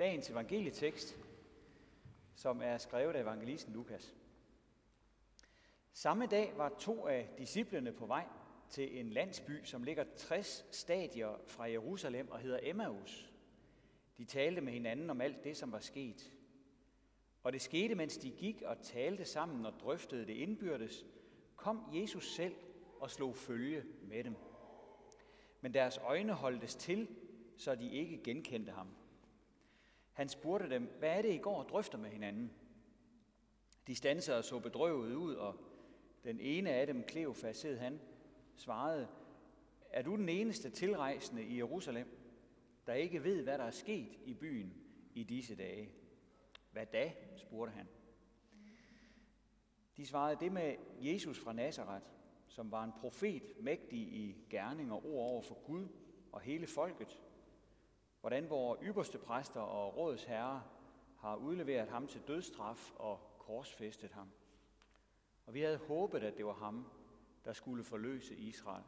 dagens evangelietekst, som er skrevet af evangelisten Lukas. Samme dag var to af disciplene på vej til en landsby, som ligger 60 stadier fra Jerusalem og hedder Emmaus. De talte med hinanden om alt det, som var sket. Og det skete, mens de gik og talte sammen og drøftede det indbyrdes, kom Jesus selv og slog følge med dem. Men deres øjne holdtes til, så de ikke genkendte ham. Han spurgte dem, hvad er det, I går og drøfter med hinanden? De stansede og så bedrøvet ud, og den ene af dem, Kleofas hed han, svarede, er du den eneste tilrejsende i Jerusalem, der ikke ved, hvad der er sket i byen i disse dage? Hvad da? spurgte han. De svarede det med Jesus fra Nazareth, som var en profet, mægtig i gerning og ord over for Gud og hele folket. Hvordan vores ypperste præster og rådets har udleveret ham til dødstraf og korsfæstet ham. Og vi havde håbet, at det var ham, der skulle forløse Israel.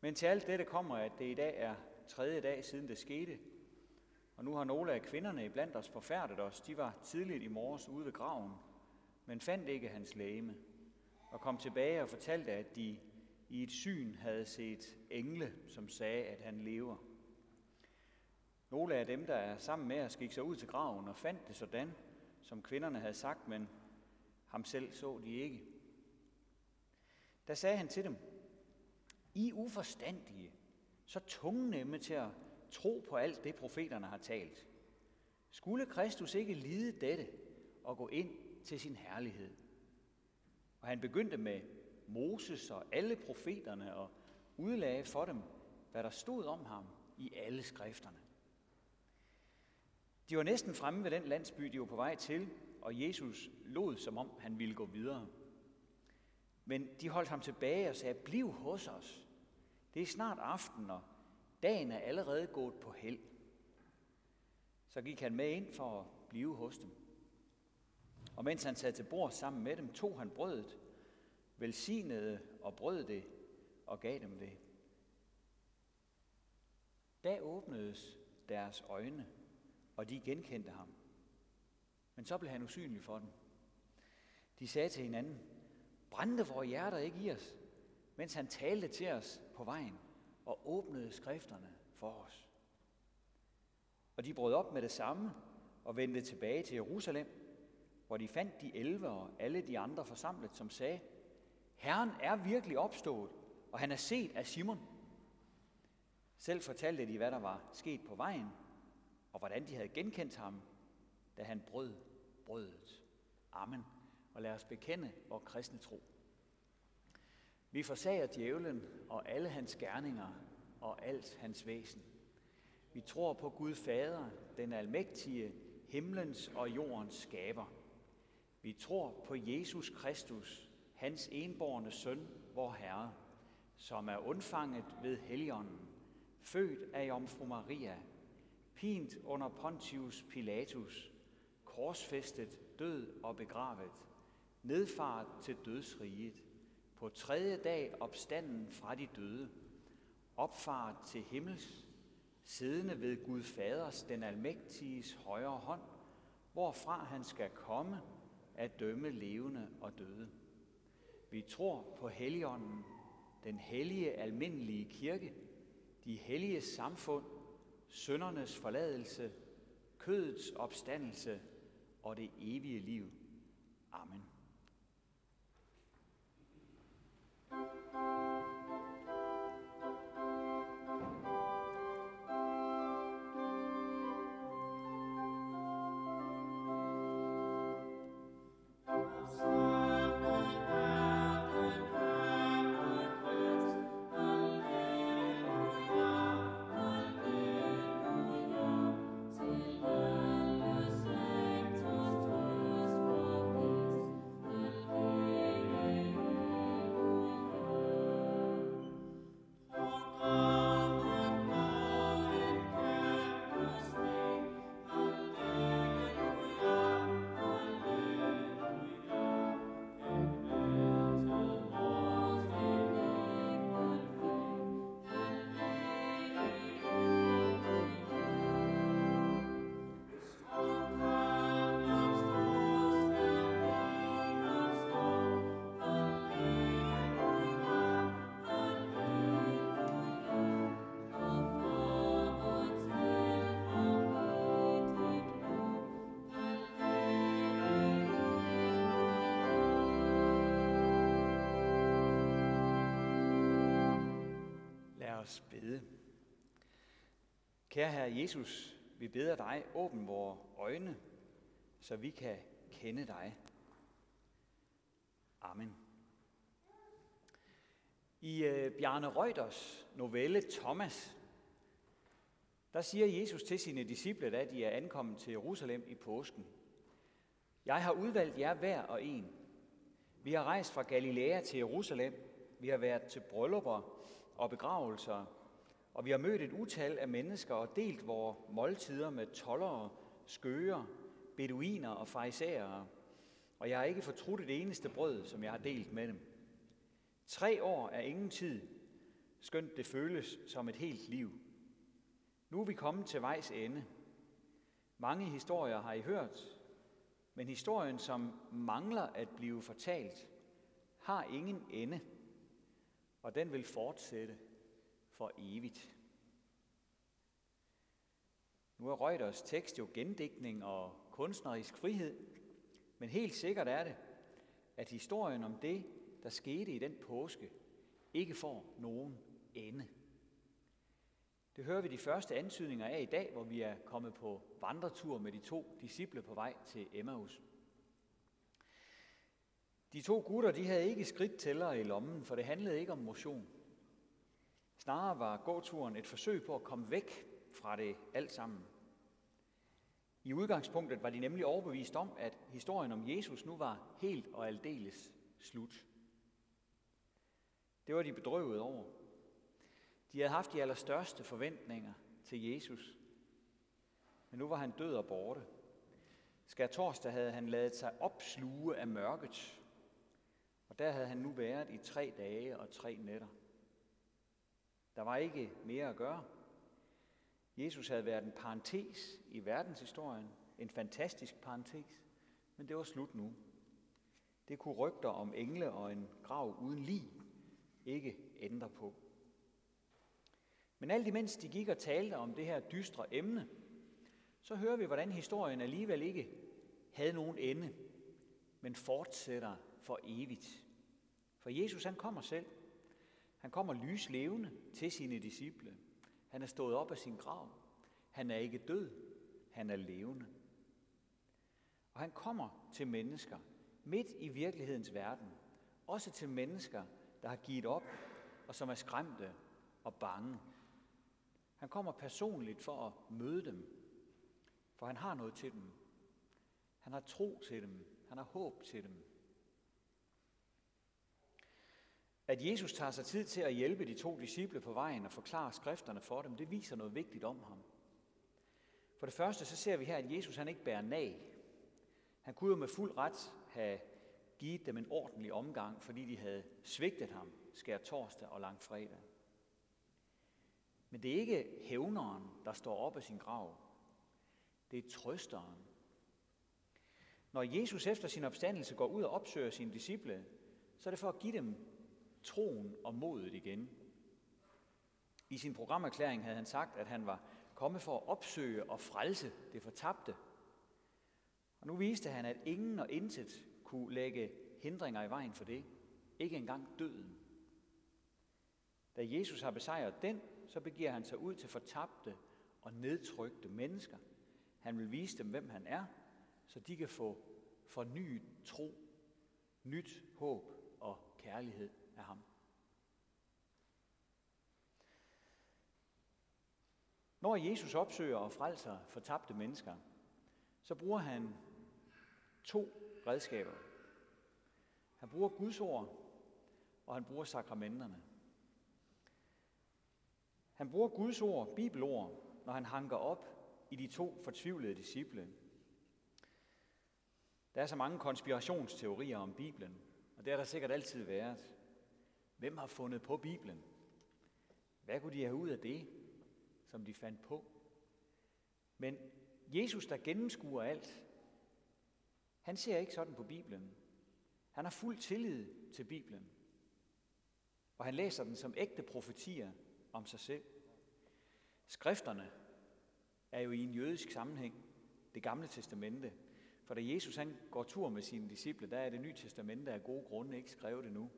Men til alt dette kommer, at det i dag er tredje dag siden det skete, og nu har nogle af kvinderne iblandt os forfærdet os. De var tidligt i morges ude ved graven, men fandt ikke hans læme, og kom tilbage og fortalte, at de i et syn havde set engle, som sagde, at han lever. Nogle af dem, der er sammen med os, gik så ud til graven og fandt det sådan, som kvinderne havde sagt, men ham selv så de ikke. Der sagde han til dem, I uforstandige, så tungnemme til at tro på alt det, profeterne har talt. Skulle Kristus ikke lide dette og gå ind til sin herlighed? Og han begyndte med Moses og alle profeterne og udlagde for dem, hvad der stod om ham i alle skrifterne. De var næsten fremme ved den landsby, de var på vej til, og Jesus lod, som om han ville gå videre. Men de holdt ham tilbage og sagde, bliv hos os. Det er snart aften, og dagen er allerede gået på held. Så gik han med ind for at blive hos dem. Og mens han sad til bord sammen med dem, tog han brødet, velsignede og brød det og gav dem det. Da åbnedes deres øjne, og de genkendte ham. Men så blev han usynlig for dem. De sagde til hinanden, brændte vores hjerter ikke i os, mens han talte til os på vejen og åbnede skrifterne for os. Og de brød op med det samme og vendte tilbage til Jerusalem, hvor de fandt de elve og alle de andre forsamlet, som sagde, Herren er virkelig opstået, og han er set af Simon. Selv fortalte de, hvad der var sket på vejen, og hvordan de havde genkendt ham, da han brød brødet. Amen. Og lad os bekende vores kristne tro. Vi forsager djævlen og alle hans gerninger og alt hans væsen. Vi tror på Gud Fader, den almægtige, himlens og jordens skaber. Vi tror på Jesus Kristus, hans enborne søn, vor Herre, som er undfanget ved Helligånden, født af Jomfru Maria, pint under Pontius Pilatus, korsfæstet, død og begravet, nedfart til dødsriget, på tredje dag opstanden fra de døde, opfart til himmels, siddende ved Gud Faders, den almægtiges højre hånd, hvorfra han skal komme at dømme levende og døde. Vi tror på Helligånden, den hellige almindelige kirke, de hellige samfund, søndernes forladelse, kødets opstandelse og det evige liv. Amen. Os bede. Kære Herre Jesus, vi beder dig, åbn vores øjne, så vi kan kende dig. Amen. I øh, Bjarne Reuters novelle Thomas, der siger Jesus til sine disciple, da de er ankommet til Jerusalem i påsken. Jeg har udvalgt jer hver og en. Vi har rejst fra Galilea til Jerusalem. Vi har været til bryllupper og begravelser, og vi har mødt et utal af mennesker og delt vores måltider med tollere, skøger, beduiner og farisæere, og jeg har ikke fortrudt det eneste brød, som jeg har delt med dem. Tre år er ingen tid, skønt det føles som et helt liv. Nu er vi kommet til vejs ende. Mange historier har I hørt, men historien, som mangler at blive fortalt, har ingen ende, og den vil fortsætte for evigt. Nu er Reuters tekst jo gendækning og kunstnerisk frihed, men helt sikkert er det, at historien om det, der skete i den påske, ikke får nogen ende. Det hører vi de første antydninger af i dag, hvor vi er kommet på vandretur med de to disciple på vej til Emmaus. De to gutter de havde ikke skridttæller i lommen, for det handlede ikke om motion. Snarere var gåturen et forsøg på at komme væk fra det alt sammen. I udgangspunktet var de nemlig overbevist om, at historien om Jesus nu var helt og aldeles slut. Det var de bedrøvet over. De havde haft de allerstørste forventninger til Jesus. Men nu var han død og borte. Skær torsdag havde han lavet sig opsluge af mørket. Og der havde han nu været i tre dage og tre nætter. Der var ikke mere at gøre. Jesus havde været en parentes i verdenshistorien, en fantastisk parentes, men det var slut nu. Det kunne rygter om engle og en grav uden lig ikke ændre på. Men alt imens de gik og talte om det her dystre emne, så hører vi, hvordan historien alligevel ikke havde nogen ende, men fortsætter for evigt. For Jesus han kommer selv. Han kommer lyslevende til sine disciple. Han er stået op af sin grav. Han er ikke død, han er levende. Og han kommer til mennesker midt i virkelighedens verden. Også til mennesker, der har givet op og som er skræmte og bange. Han kommer personligt for at møde dem, for han har noget til dem. Han har tro til dem. Han har håb til dem. At Jesus tager sig tid til at hjælpe de to disciple på vejen og forklare skrifterne for dem, det viser noget vigtigt om ham. For det første så ser vi her, at Jesus han ikke bærer nag. Han kunne jo med fuld ret have givet dem en ordentlig omgang, fordi de havde svigtet ham skær torsdag og lang fredag. Men det er ikke hævneren, der står op af sin grav. Det er trøsteren. Når Jesus efter sin opstandelse går ud og opsøger sine disciple, så er det for at give dem troen og modet igen. I sin programerklæring havde han sagt, at han var kommet for at opsøge og frelse det fortabte. Og nu viste han, at ingen og intet kunne lægge hindringer i vejen for det. Ikke engang døden. Da Jesus har besejret den, så begiver han sig ud til fortabte og nedtrykte mennesker. Han vil vise dem, hvem han er, så de kan få fornyet tro, nyt håb og kærlighed af ham. Når Jesus opsøger og frelser fortabte mennesker, så bruger han to redskaber. Han bruger Guds ord, og han bruger sakramenterne. Han bruger Guds ord, bibelord, når han hanker op i de to fortvivlede disciple. Der er så mange konspirationsteorier om Bibelen, og det har der sikkert altid været. Hvem har fundet på Bibelen? Hvad kunne de have ud af det, som de fandt på? Men Jesus, der gennemskuer alt, han ser ikke sådan på Bibelen. Han har fuld tillid til Bibelen. Og han læser den som ægte profetier om sig selv. Skrifterne er jo i en jødisk sammenhæng det gamle testamente. For da Jesus han går tur med sine disciple, der er det nye testamente af gode grunde ikke skrevet endnu.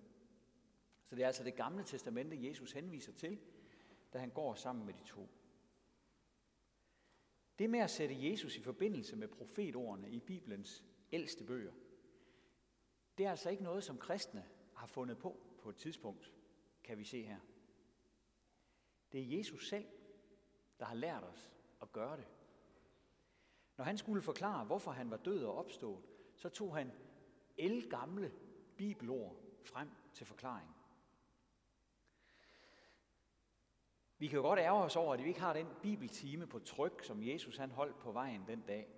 Så det er altså det gamle testamente, Jesus henviser til, da han går sammen med de to. Det med at sætte Jesus i forbindelse med profetordene i Bibelens ældste bøger, det er altså ikke noget, som kristne har fundet på på et tidspunkt, kan vi se her. Det er Jesus selv, der har lært os at gøre det. Når han skulle forklare, hvorfor han var død og opstået, så tog han elgamle bibelord frem til forklaring. Vi kan jo godt ærge os over, at vi ikke har den bibeltime på tryk, som Jesus han holdt på vejen den dag.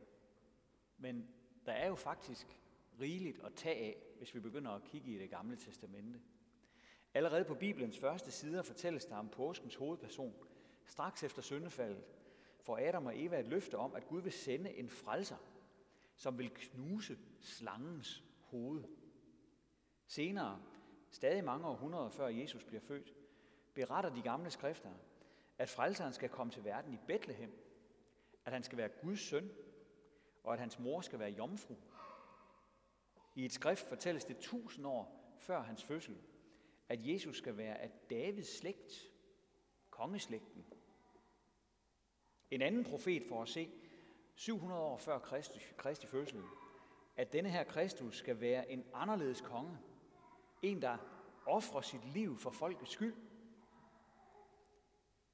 Men der er jo faktisk rigeligt at tage af, hvis vi begynder at kigge i det gamle testamente. Allerede på Bibelens første sider fortælles der om påskens hovedperson. Straks efter syndefaldet får Adam og Eva et løfte om, at Gud vil sende en frelser, som vil knuse slangens hoved. Senere, stadig mange århundreder før Jesus bliver født, beretter de gamle skrifter, at frelseren skal komme til verden i Bethlehem, at han skal være Guds søn, og at hans mor skal være jomfru. I et skrift fortælles det tusind år før hans fødsel, at Jesus skal være af Davids slægt, kongeslægten. En anden profet får at se, 700 år før Kristi, Kristi fødsel, at denne her Kristus skal være en anderledes konge. En, der offrer sit liv for folkets skyld.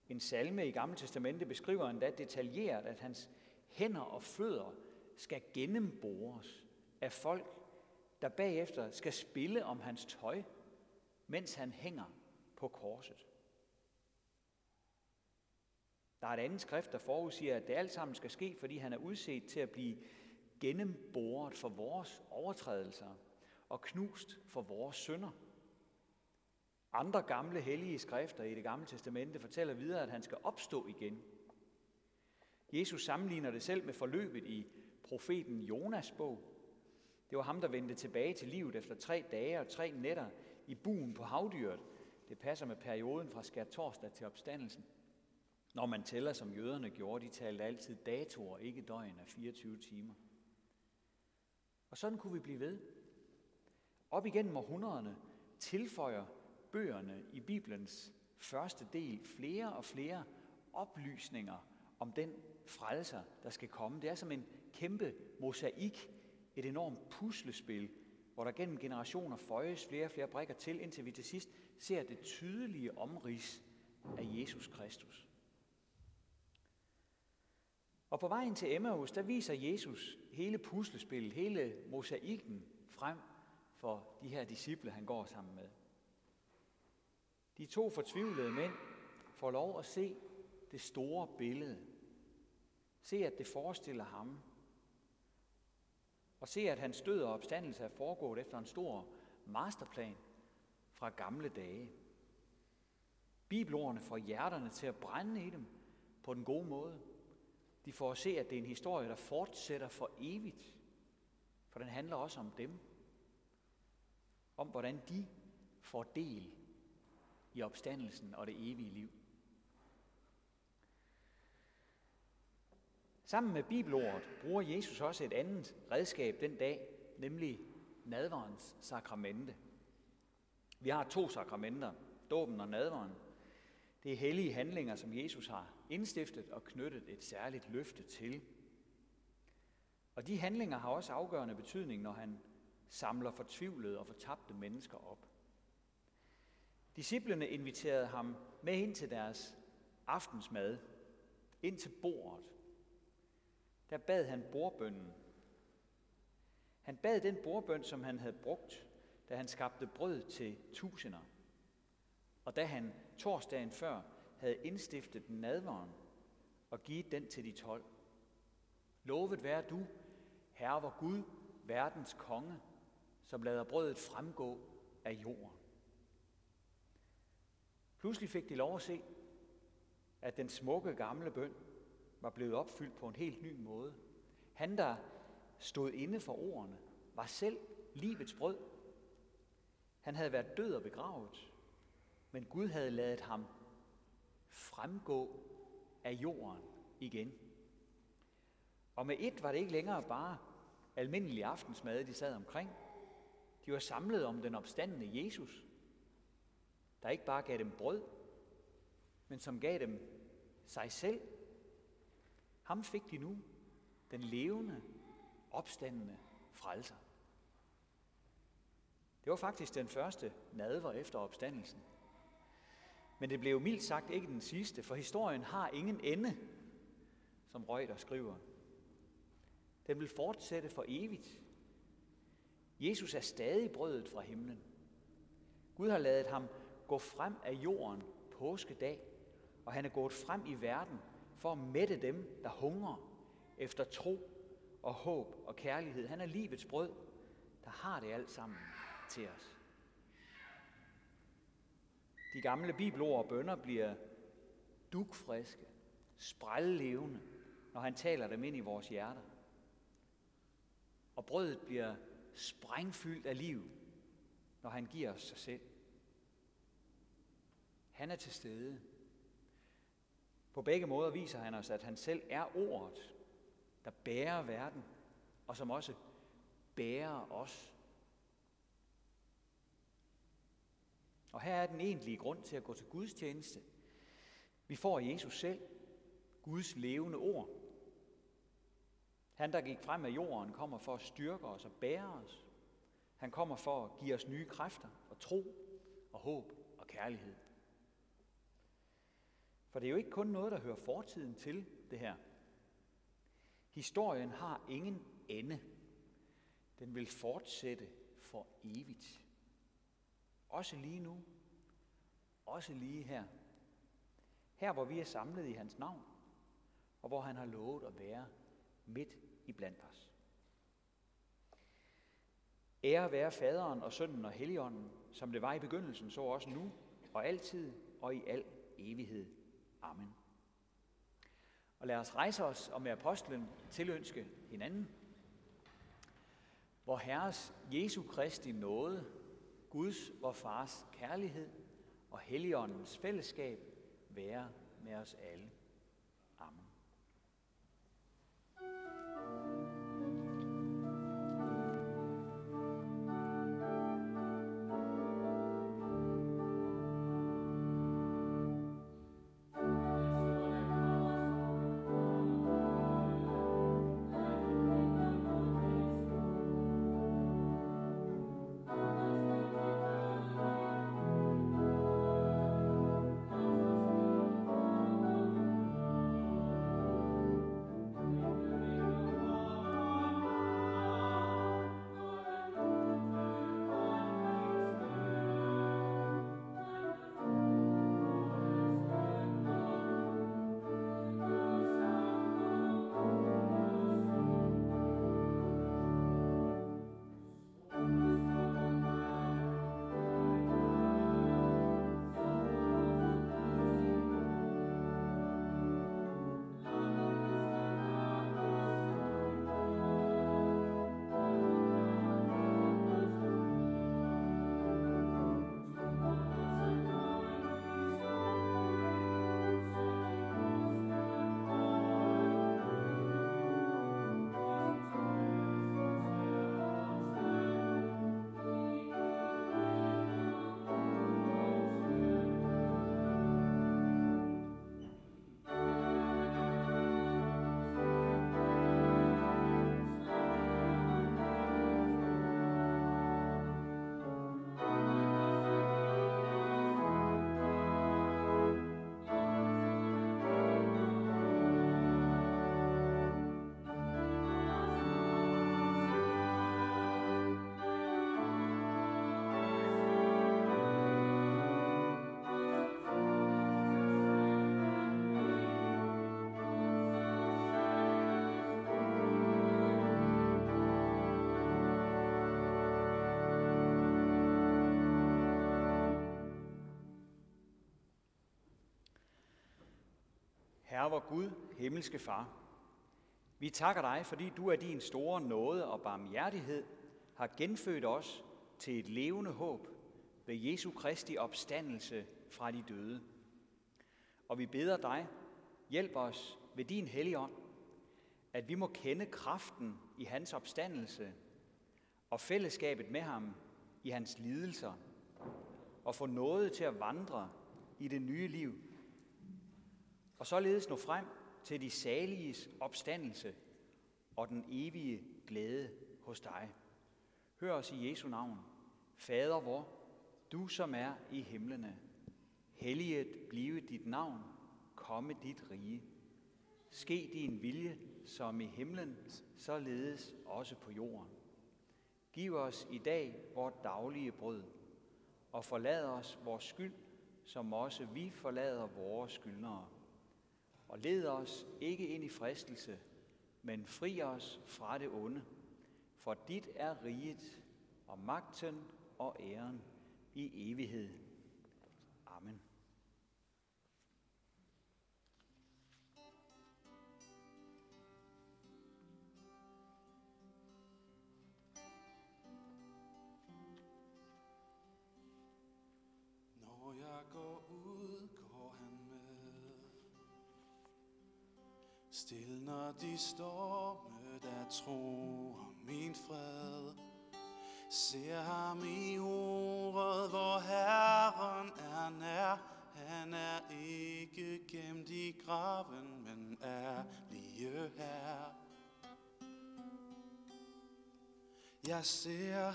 En salme i Gamle Testamente beskriver endda detaljeret, at hans hænder og fødder skal gennembores af folk, der bagefter skal spille om hans tøj, mens han hænger på korset. Der er et andet skrift, der forudsiger, at det alt sammen skal ske, fordi han er udset til at blive gennemboret for vores overtrædelser og knust for vores synder. Andre gamle hellige skrifter i det gamle testamente fortæller videre, at han skal opstå igen. Jesus sammenligner det selv med forløbet i profeten Jonas bog. Det var ham, der vendte tilbage til livet efter tre dage og tre nætter i buen på havdyret. Det passer med perioden fra skær torsdag til opstandelsen. Når man tæller, som jøderne gjorde, de talte altid datoer, ikke døgn af 24 timer. Og sådan kunne vi blive ved. Op igennem århundrederne tilføjer bøgerne i Bibelens første del flere og flere oplysninger om den frelser, der skal komme. Det er som en kæmpe mosaik, et enormt puslespil, hvor der gennem generationer føjes flere og flere brikker til, indtil vi til sidst ser det tydelige omrids af Jesus Kristus. Og på vejen til Emmaus, der viser Jesus hele puslespillet, hele mosaikken frem for de her disciple, han går sammen med. De to fortvivlede mænd får lov at se det store billede. Se, at det forestiller ham. Og se, at hans død og opstandelse er foregået efter en stor masterplan fra gamle dage. Bibelordene får hjerterne til at brænde i dem på den gode måde. De får at se, at det er en historie, der fortsætter for evigt. For den handler også om dem. Om hvordan de får del i opstandelsen og det evige liv. Sammen med bibelordet bruger Jesus også et andet redskab den dag, nemlig nadverens sakramente. Vi har to sakramenter, dåben og nadveren. Det er hellige handlinger, som Jesus har indstiftet og knyttet et særligt løfte til. Og de handlinger har også afgørende betydning, når han samler fortvivlede og fortabte mennesker op. Disciplerne inviterede ham med ind til deres aftensmad, ind til bordet. Der bad han bordbønnen. Han bad den bordbøn, som han havde brugt, da han skabte brød til tusinder. Og da han torsdagen før havde indstiftet nadvaren og givet den til de tolv. Lovet være du, Herre vor Gud, verdens konge, som lader brødet fremgå af jorden. Pludselig fik de lov at se, at den smukke gamle bøn var blevet opfyldt på en helt ny måde. Han, der stod inde for ordene, var selv livets brød. Han havde været død og begravet, men Gud havde ladet ham fremgå af jorden igen. Og med et var det ikke længere bare almindelig aftensmad, de sad omkring. De var samlet om den opstandende Jesus, der ikke bare gav dem brød, men som gav dem sig selv. Ham fik de nu, den levende, opstandende frelser. Det var faktisk den første nadver efter opstandelsen. Men det blev mildt sagt ikke den sidste, for historien har ingen ende, som Reuter skriver. Den vil fortsætte for evigt. Jesus er stadig brødet fra himlen. Gud har lavet ham gå frem af jorden påskedag, og han er gået frem i verden for at mætte dem, der hungrer efter tro og håb og kærlighed. Han er livets brød, der har det alt sammen til os. De gamle bibelord og bønder bliver dukfriske, sprællevende, når han taler dem ind i vores hjerter. Og brødet bliver sprængfyldt af liv, når han giver os sig selv. Han er til stede. På begge måder viser han os, at han selv er ordet, der bærer verden, og som også bærer os. Og her er den egentlige grund til at gå til Guds tjeneste. Vi får Jesus selv, Guds levende ord. Han, der gik frem af jorden, kommer for at styrke os og bære os. Han kommer for at give os nye kræfter og tro og håb og kærlighed. For det er jo ikke kun noget, der hører fortiden til, det her. Historien har ingen ende. Den vil fortsætte for evigt. Også lige nu. Også lige her. Her, hvor vi er samlet i hans navn, og hvor han har lovet at være midt i blandt os. Ære være faderen og sønnen og helligånden, som det var i begyndelsen, så også nu og altid og i al evighed. Amen. Og lad os rejse os og med apostlen tilønske hinanden. Hvor Herres Jesu Kristi nåde, Guds og Fars kærlighed og Helligåndens fællesskab være med os alle. Herre vor Gud, himmelske Far, vi takker dig, fordi du af din store nåde og barmhjertighed har genfødt os til et levende håb ved Jesu Kristi opstandelse fra de døde. Og vi beder dig, hjælp os ved din helligånd, at vi må kende kraften i hans opstandelse og fællesskabet med ham i hans lidelser, og få noget til at vandre i det nye liv og således nå frem til de saliges opstandelse og den evige glæde hos dig. Hør os i Jesu navn. Fader vor, du som er i himlene, helliget blive dit navn, komme dit rige. Ske din vilje, som i himlen, således også på jorden. Giv os i dag vores daglige brød, og forlad os vores skyld, som også vi forlader vores skyldnere. Og led os ikke ind i fristelse, men fri os fra det onde. For dit er riget og magten og æren i evighed. Stil når de storme, der tror min fred. Ser ham i ordet, hvor Herren er nær. Han er ikke gemt i graven, men er lige her. Jeg ser,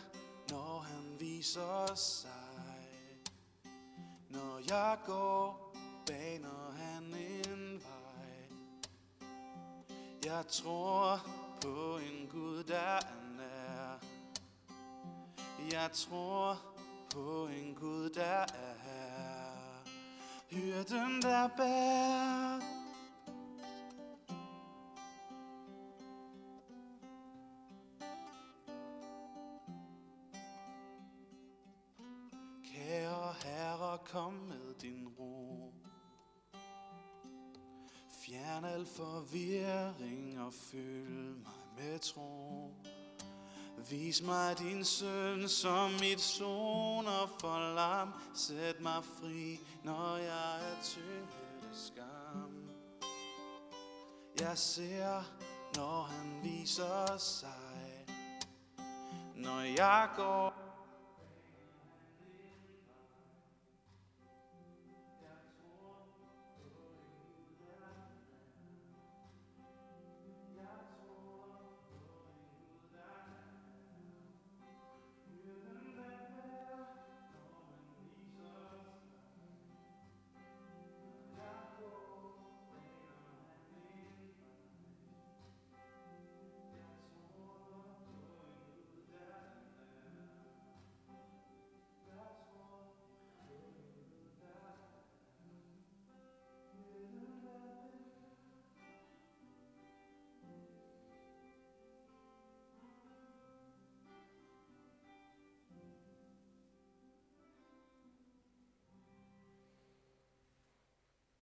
når han viser sig. Når jeg går, baner han en. Jeg tror på en Gud, der er nær. Jeg tror på en Gud, der er her. Hyrden, der bærer. Kære Herre, kom med din ro. Fjern al forvirring og fyld mig med tro. Vis mig din søn som mit soner for lam. Sæt mig fri, når jeg er tynget af skam. Jeg ser, når han viser sig. Når jeg går